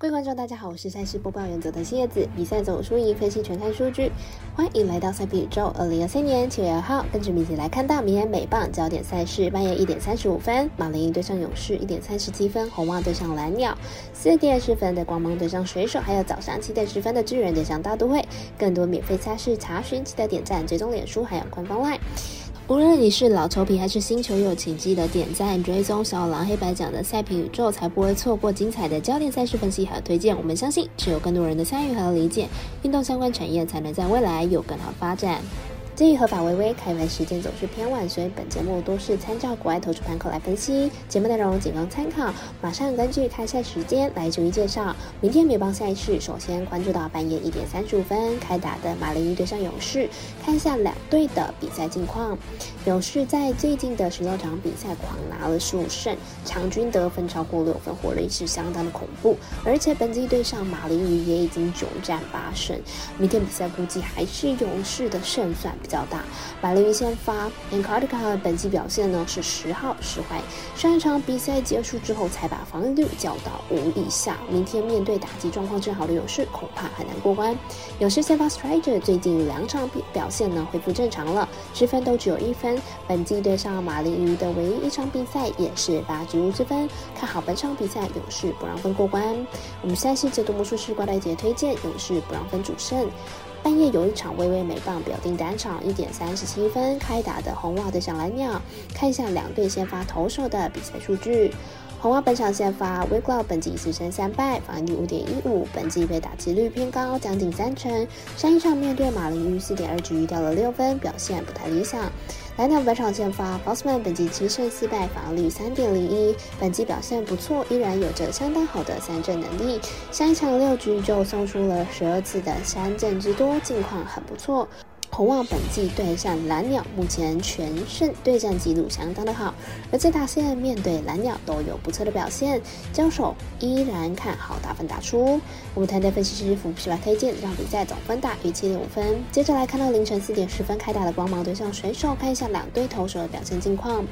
各位观众，大家好，我是赛事播报员佐藤新叶子。比赛走输赢分析全看数据，欢迎来到赛比宇宙。二零二三年七月二号，跟着名字来看到明天美棒焦点赛事，半夜一点三十五分，马林对上勇士；一点三十七分，红袜对上蓝鸟；四点十分的光芒对上水手；还有早上七点十分的巨人对上大都会。更多免费赛事查询，记得点赞、追踪脸书，还有官方 LINE。无论你是老球皮还是新球友，请记得点赞、追踪小狼黑白奖的赛评宇宙，才不会错过精彩的焦点赛事分析和推荐。我们相信，只有更多人的参与和理解，运动相关产业才能在未来有更好发展。基于合法微微开盘时间总是偏晚，所以本节目都是参照国外投资盘口来分析，节目内容仅供参考。马上根据开赛时间来逐一介绍。明天美邦赛事，首先关注到半夜一点三十五分开打的马林鱼对上勇士，看一下两队的比赛近况。勇士在最近的十六场比赛狂拿了十五胜，场均得分超过六分，火力是相当的恐怖。而且本季对上马林鱼也已经九战八胜，明天比赛估计还是勇士的胜算。较大，马林鱼先发，Antarctica 本季表现呢是十号十坏，上一场比赛结束之后才把防御率降到五以下，明天面对打击状况正好的勇士，恐怕很难过关。勇士先发 Strider 最近两场表表现呢恢复正常了，失分都只有一分，本季对上马林鱼的唯一一场比赛也是八局无失分，看好本场比赛勇士不让分过关。我们赛事解读魔术师瓜代杰推荐勇士不让分主胜。半夜有一场微微美棒表定单场一点三十七分开打的红袜对上蓝鸟，看一下两队先发投手的比赛数据。红袜本场先发 w i g l o w 本季四胜三败，防御五点一五，本季被打击率偏高，将近三成。上一场面对马林鱼四点二局掉了六分，表现不太理想。蓝鸟本场先发，Bossman 本季七胜四败，防御率三点零一，本季表现不错，依然有着相当好的三振能力。上一场六局就送出了十二次的三振之多，近况很不错。红袜本季对战蓝鸟，目前全胜对战记录相当的好，而在大线面对蓝鸟都有不错的表现，交手依然看好打分打出。我们团队分析师福是来推荐让比赛总分大于七点五分。接着来看到凌晨四点十分开打的光芒对上水手，看一下两队投手的表现近况。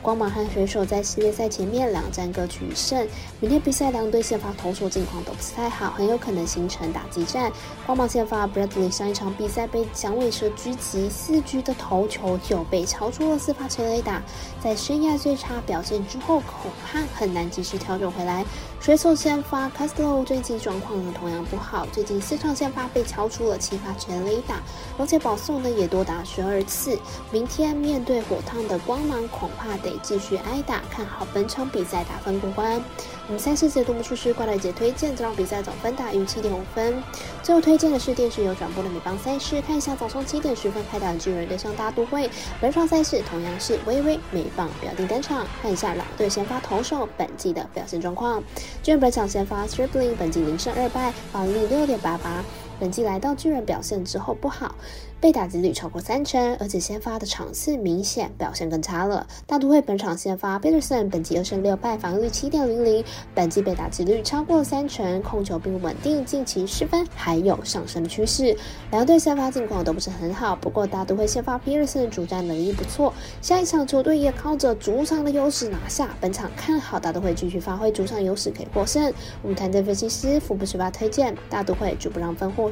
光芒和水手在系列赛前面两战各取一胜，明天比赛两队先发投手近况都不是太好，很有可能形成打击战。光芒先发 Bradley 上一场比赛被响尾蛇。狙击四局的头球就被超出了四发全雷打，在生涯最差表现之后，恐怕很难及时调整回来。水手先发 Castro 最近状况呢同样不好，最近四场先发被超出了七发全雷打，而且保送呢也多达十二次。明天面对火烫的光芒，恐怕得继续挨打。看好本场比赛打分过关。我们三四节多么出师挂了节推荐这场比赛总分大于七点五分。最后推荐的是电视有转播的美邦赛事，看一下早上七点十分开打的巨人对上大都会。本场赛事同样是微微美棒表定登场，看一下老队先发投手本季的表现状况。巨人本场先发 Stripling，本季零胜二败，防御率六点八八。本季来到巨人表现之后不好，被打击率超过三成，而且先发的场次明显表现更差了。大都会本场先发 Peterson，本季二胜六败，防御率七点零零，本季被打击率超过三成，控球并不稳定，近期失分还有上升的趋势。两队先发近况都不是很好，不过大都会先发 Peterson 主战能力不错，下一场球队也靠着主场的优势拿下。本场看好大都会继续发挥主场优势可以获胜。我们团队分析师福布十八推荐大都会主不让分获。